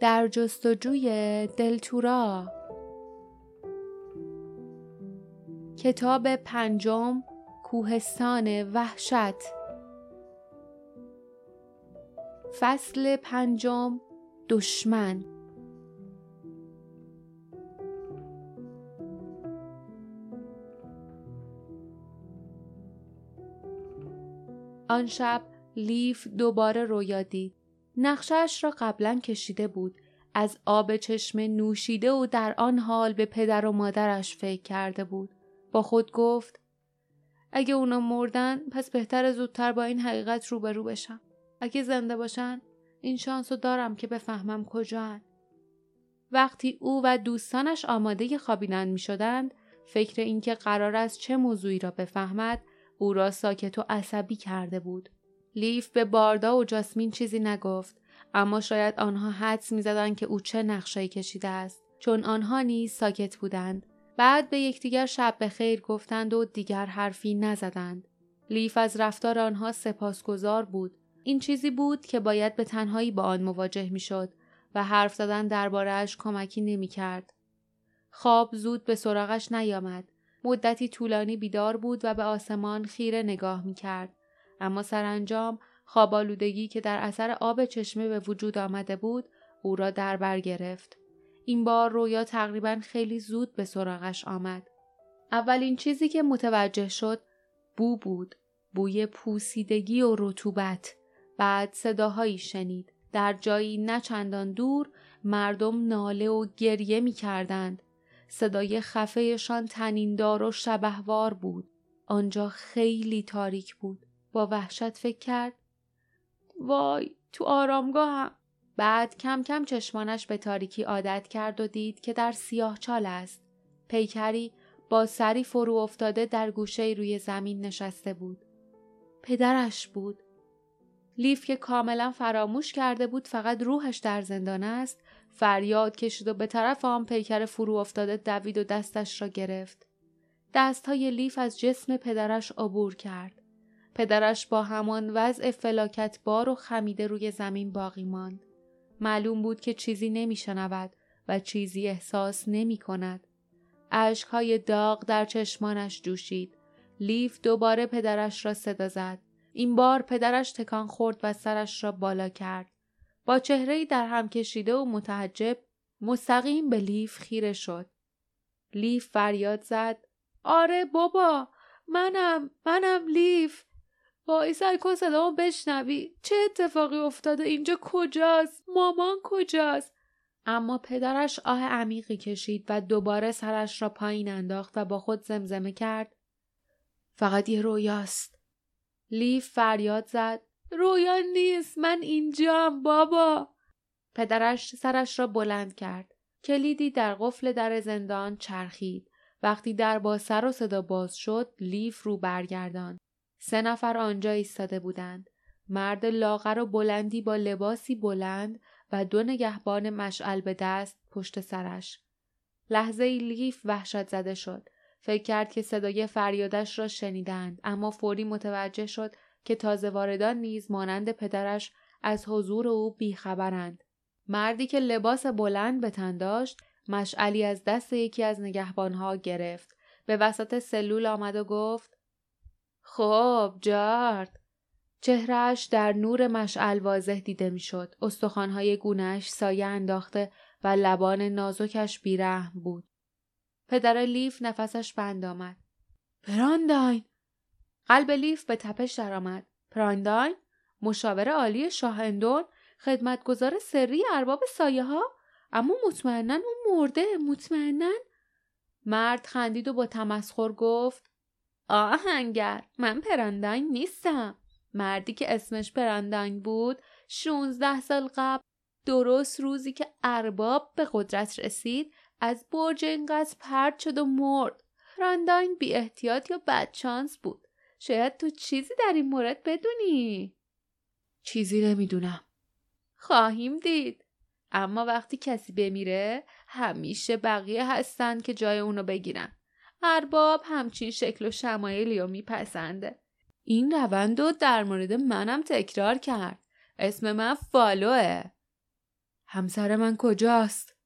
در جستجوی دلتورا. کتاب پنجم کوهستان وحشت. فصل پنجم دشمن. آن شب لیف دوباره رویا دید. نقشش را قبلا کشیده بود. از آب چشم نوشیده و در آن حال به پدر و مادرش فکر کرده بود. با خود گفت اگه اونا مردن پس بهتر زودتر با این حقیقت روبرو بشم. اگه زنده باشن این شانس رو دارم که بفهمم کجا وقتی او و دوستانش آماده خوابیدن می شدند فکر اینکه قرار است چه موضوعی را بفهمد او را ساکت و عصبی کرده بود. لیف به باردا و جاسمین چیزی نگفت اما شاید آنها حدس می‌زدند که او چه نقشایی کشیده است. چون آنها نیز ساکت بودند. بعد به یکدیگر شب به خیر گفتند و دیگر حرفی نزدند. لیف از رفتار آنها سپاسگزار بود. این چیزی بود که باید به تنهایی با آن مواجه می‌شد و حرف زدن دربارهاش کمکی نمی‌کرد. خواب زود به سراغش نیامد. مدتی طولانی بیدار بود و به آسمان خیره نگاه می کرد. اما سرانجام خوابالودگی که در اثر آب چشمه به وجود آمده بود او را در بر گرفت. این بار رویا تقریبا خیلی زود به سراغش آمد. اولین چیزی که متوجه شد بو بود. بوی پوسیدگی و رطوبت. بعد صداهایی شنید. در جایی نه چندان دور مردم ناله و گریه می کردند. صدای خفهشان تنیندار و شبهوار بود. آنجا خیلی تاریک بود. با وحشت فکر کرد. وای تو آرامگاهم. بعد کم کم چشمانش به تاریکی عادت کرد و دید که در سیاه چال است. پیکری با سری فرو افتاده در گوشه روی زمین نشسته بود. پدرش بود. لیف که کاملا فراموش کرده بود فقط روحش در زندان است فریاد کشید و به طرف آن پیکر فرو افتاده دوید و دستش را گرفت. دستهای لیف از جسم پدرش عبور کرد. پدرش با همان وضع فلاکت بار و خمیده روی زمین باقی ماند. معلوم بود که چیزی نمیشنود و چیزی احساس نمی کند. عشقهای داغ در چشمانش جوشید. لیف دوباره پدرش را صدا زد. این بار پدرش تکان خورد و سرش را بالا کرد. با چهره در هم کشیده و متعجب مستقیم به لیف خیره شد. لیف فریاد زد آره بابا منم منم لیف وای سعی کن صدامو بشنوی. چه اتفاقی افتاده؟ اینجا کجاست؟ مامان کجاست؟ اما پدرش آه عمیقی کشید و دوباره سرش را پایین انداخت و با خود زمزمه کرد. فقط یه رویاست. لیف فریاد زد. رویا نیست. من اینجام بابا. پدرش سرش را بلند کرد. کلیدی در قفل در زندان چرخید. وقتی در با سر و صدا باز شد لیف رو برگردان سه نفر آنجا ایستاده بودند مرد لاغر و بلندی با لباسی بلند و دو نگهبان مشعل به دست پشت سرش لحظه ای لیف وحشت زده شد فکر کرد که صدای فریادش را شنیدند اما فوری متوجه شد که تازه واردان نیز مانند پدرش از حضور او بیخبرند. مردی که لباس بلند به تن داشت مشعلی از دست یکی از نگهبانها گرفت. به وسط سلول آمد و گفت خب جارد. چهرهش در نور مشعل واضح دیده می‌شد. استخوانهای گونهش سایه انداخته و لبان نازکش بیرحم بود. پدر لیف نفسش بند آمد. برانداین قلب لیف به تپش درآمد پرانداین مشاور عالی شاهندون خدمتگزار سری ارباب سایه ها اما مطمئنا اون مرده مطمئنا مرد خندید و با تمسخر گفت آهنگر من پرانداین نیستم. مردی که اسمش پرانداین بود 16 سال قبل درست روزی که ارباب به قدرت رسید از برج اینقدر پرد شد و مرد. پرانداین بی احتیاط یا بدچانس بود. شاید تو چیزی در این مورد بدونی؟ چیزی نمی‌دونم. خواهیم دید. اما وقتی کسی بمیره همیشه بقیه هستن که جای اونو بگیرن. ارباب همچین شکل و شمایلی رو میپسنده این روند رو در مورد منم تکرار کرد اسم من فالوه همسر من کجاست؟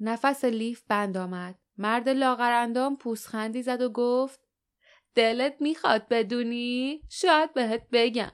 نفس لیف بند آمد. مرد لاغرندام پوسخندی زد و گفت دلت می‌خواد بدونی؟ شاید بهت بگم.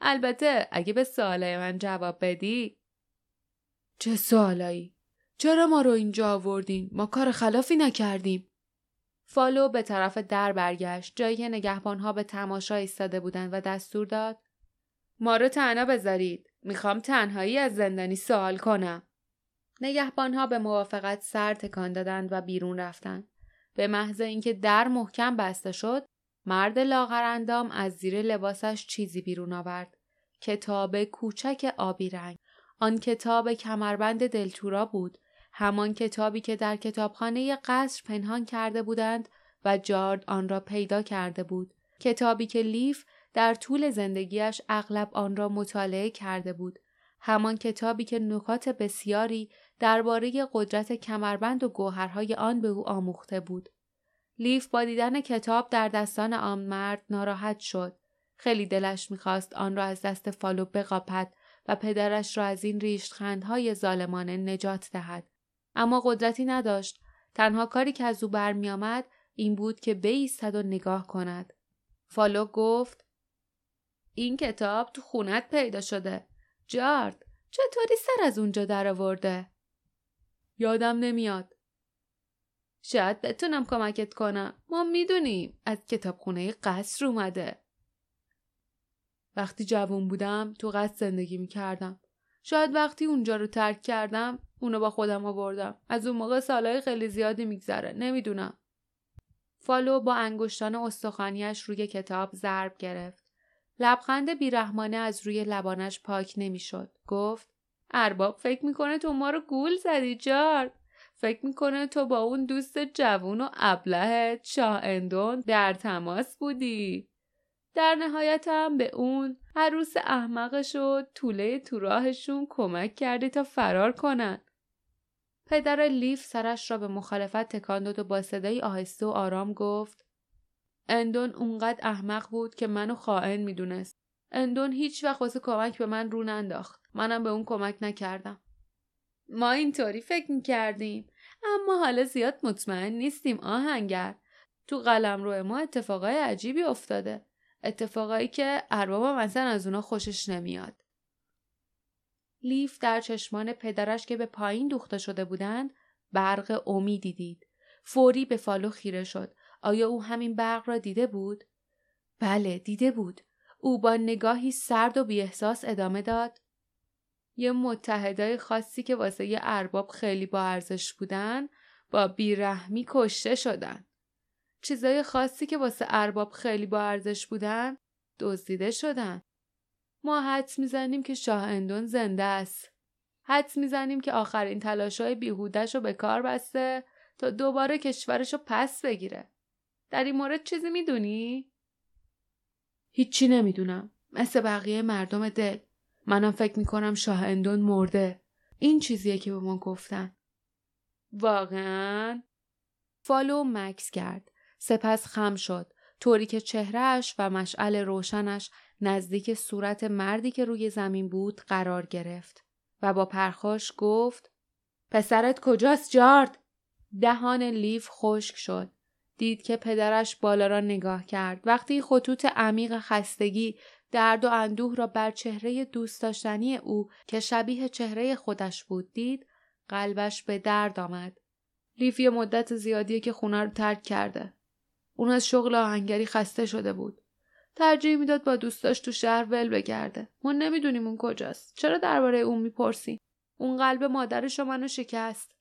البته اگه به سوالای من جواب بدی. چه سوالایی؟ چرا ما رو اینجا آوردین؟ ما کار خلافی نکردیم. فالو به طرف در برگشت جایی که نگهبانها به تماشا ایستاده بودند و دستور داد. ما رو تنها بذارید. می‌خوام تنهایی از زندانی سوال کنم. نگهبانها به موافقت سر تکان دادند و بیرون رفتند. به محض اینکه در محکم بسته شد مرد لاغرندام از زیر لباسش چیزی بیرون آورد. کتاب کوچک آبی رنگ. آن کتاب کمربند دلتورا بود. همان کتابی که در کتابخانه قصر پنهان کرده بودند و جارد آن را پیدا کرده بود. کتابی که لیف در طول زندگیش اغلب آن را مطالعه کرده بود. همان کتابی که نکات بسیاری درباره قدرت کمربند و گوهرهای آن به او آموخته بود. لیف با دیدن کتاب در دستان آن مرد ناراحت شد. خیلی دلش می‌خواست آن را از دست فالو بقاپد و پدرش را از این ریشتخندهای ظالمانه نجات دهد. اما قدرتی نداشت. تنها کاری که از او برمیآمد این بود که بایستد و نگاه کند. فالو گفت این کتاب تو خونت پیدا شده. جارد چطوری سر از اونجا درآورده؟ یادم نمیاد. شاید بتونم کمکت کنم. ما می‌دونیم از کتابخونه قصر اومده. وقتی جوان بودم تو قصر زندگی می‌کردم. شاید وقتی اونجا رو ترک کردم اونو با خودم آوردم. از اون موقع سالهای خیلی زیادی میگذره. نمی‌دونم. فالو با انگشتان استخوانیش روی کتاب ضرب گرفت. لبخند بیرحمانه از روی لبانش پاک نمی‌شد. گفت ارباب فکر می‌کنه تو ما رو گول زدی جار فکر می‌کنه تو با اون دوست جوون و ابلهت شاه اندون در تماس بودی. در نهایت هم به اون عروس احمقش و طوله تو راهشون کمک کردی تا فرار کنن. پدر لیف سرش را به مخالفت تکان داد و با صدایی آهسته و آرام گفت اندون اونقدر احمق بود که منو خائن می‌دونست. اندون هیچ وقت واسه کمک به من رو ننداخت. منم به اون کمک نکردم. ما اینطوری فکر می‌کردیم. اما حالا زیاد مطمئن نیستیم آهنگر. تو قلم رو ما اتفاقای عجیبی افتاده. اتفاقایی که اربابم اصلا از اونا خوشش نمیاد. لیف در چشمان پدرش که به پایین دوخته شده بودند برق امیدی دید. فوری به فالو خیره شد. آیا او همین برق را دیده بود؟ بله دیده بود. او با نگاهی سرد و بیاحساس ادامه داد. یه متحدای خاصی که واسه یه ارباب خیلی با ارزش بودن با بیرحمی کشته شدن. چیزای خاصی که واسه ارباب خیلی با ارزش بودن دزدیده شدن. ما حدس می‌زنیم که شاه اندون زنده است. حدس می‌زنیم که آخرین تلاشای بیهودش رو به کار بسته تا دوباره کشورش رو پس بگیره. در این مورد چیزی می‌دونی؟ هیچی نمی‌دونم. مثل بقیه مردم دل. منم فکر می‌کنم شاه اندون مرده. این چیزیه که به ما گفتن. واقعا؟ فالو مکس کرد. سپس خم شد طوری که چهرهش و مشعل روشنش نزدیک صورت مردی که روی زمین بود قرار گرفت و با پرخاش گفت پسرت کجاست جارد؟ دهان لیف خشک شد. دید که پدرش بالا را نگاه کرد. وقتی خطوط عمیق خستگی درد و اندوه را بر چهره دوست داشتنی او که شبیه چهره خودش بود دید قلبش به درد آمد. لیف یه مدت زیادیه که خونه رو ترک کرده. اون از شغل آهنگری خسته شده بود. ترجیح می‌داد با دوستاش تو شهر ول بگرده. ما نمی‌دونیم اون کجاست. چرا درباره اون می‌پرسی؟ اون قلب مادرش منو شکست.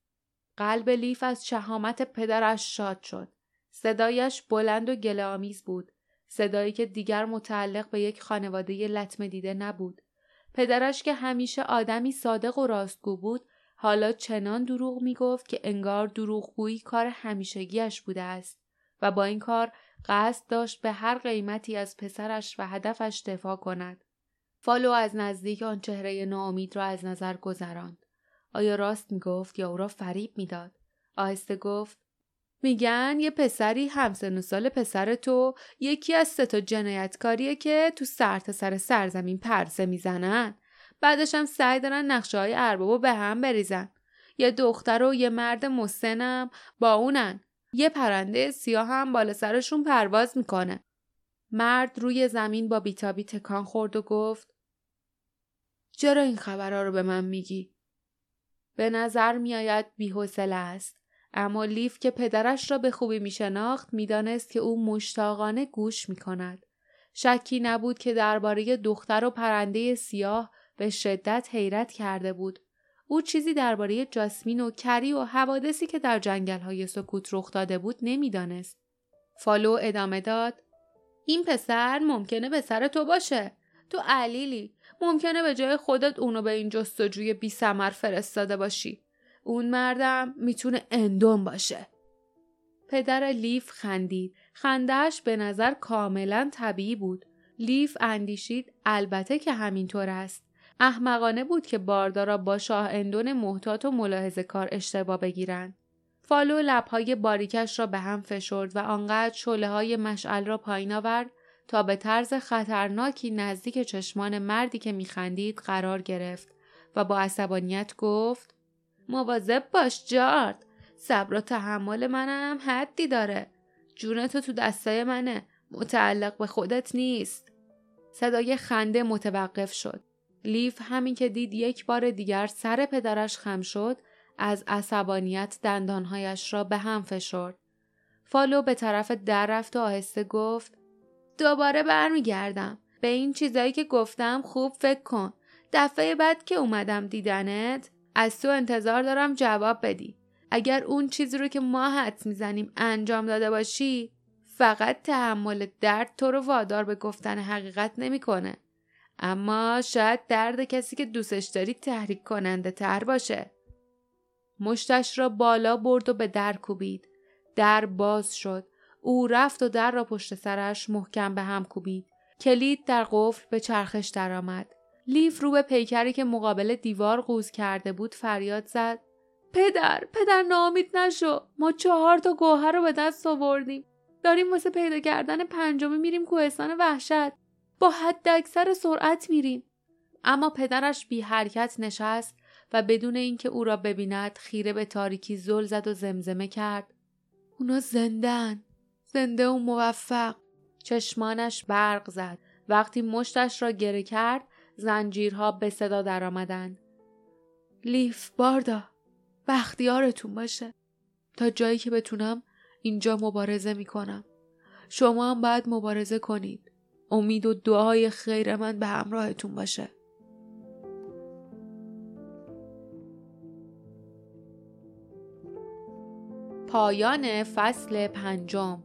قلب لیف از شهامت پدرش شاد شد. صدایش بلند و گله بود. صدایی که دیگر متعلق به یک خانواده لطمه دیده نبود. پدرش که همیشه آدمی صادق و راستگو بود حالا چنان دروغ می‌گفت که انگار دروغگویی کار همیشگیش بوده است. و با این کار قصد داشت به هر قیمتی از پسرش و هدفش دفاع کند. فالو از نزدیک آن چهره ناامید را از نظر گذراند. آیا راست می‌گفت یا او را فریب می‌داد؟ آهسته گفت میگن یه پسری همسن و سال پسر تو یکی از سه تا جنایتکاریه که تو سرت سر سرزمین پرسه می‌زنن. بعدش هم سعی دارن نقشه های به هم بریزن یه دختر و یه مرد مسنم با اونن یه پرنده سیاه هم بالا سرشون پرواز می‌کنه. مرد روی زمین با بیتابی تکان خورد و گفت چرا این خبرها رو به من میگی؟ به نظر میآید بیحوصله است اما لیف که پدرش را به خوبی میشناخت می‌دانست که او مشتاقانه گوش می‌کند. شکی نبود که درباره دختر و پرنده سیاه به شدت حیرت کرده بود. او چیزی درباره جاسمین و کری و حوادثی که در جنگل های سکوت رخ داده بود نمی‌دانست. فالو ادامه داد این پسر ممکنه به سر تو باشه. تو علیلی. ممکنه به جای خودت اونو به این جستجوی بی سمر فرستاده باشی. اون مرد هم می‌تونه اندون باشه. پدر لیف خندید. خندهش به نظر کاملا طبیعی بود. لیف اندیشید البته که همینطور است. احمقانه بود که باردارا با شاه اندون محتاط و ملاحظه کار اشتباه بگیرند. فالو لبهای باریکش را به هم فشرد و آنقدر شعله های مشعل را پایین آورد تا به طرز خطرناکی نزدیک چشمان مردی که میخندید قرار گرفت و با عصبانیت گفت مواظب باش جارد صبر و تحمل منم حدی داره. جونتو تو دستای منه متعلق به خودت نیست. صدای خنده متوقف شد. لیف همین که دید یک بار دیگر سر پدرش خم شد از عصبانیت دندانهایش را به هم فشرد. فالو به طرف در رفت و آهسته گفت دوباره برمیگردم. به این چیزایی که گفتم خوب فکر کن. دفعه بعد که اومدم دیدنت از تو انتظار دارم جواب بدی. اگر اون چیزی رو که ما حد می‌زنیم انجام داده باشی فقط تحمل درد تو رو وادار به گفتن حقیقت نمی‌کنه. اما شاید درد کسی که دوستش داری تحریک کننده تر باشه. مشتش را بالا برد و به در کوبید. در باز شد. او رفت و در را پشت سرش محکم به هم کوبید. کلید در قفل به چرخش درآمد. لیف رو به پیکری که مقابل دیوار قوز کرده بود فریاد زد. پدر، پدر نامید نشو. ما چهار تا گوهر رو به دست آوردیم. داریم واسه پیدا کردن پنجمی میریم کوهستان وحشت. با حد اکثر سرعت میریم. اما پدرش بی حرکت نشست و بدون اینکه او را ببیند خیره به تاریکی زل زد و زمزمه کرد. اونا زندن. زنده و موفق. چشمانش برق زد. وقتی مشتش را گره کرد زنجیرها به صدا درآمدند. لیف باردا بختیارتون باشه. تا جایی که بتونم اینجا مبارزه می‌کنم. شما هم باید مبارزه کنید. امید و دعای خیر من به همراهتون باشه. پایان فصل پنجم.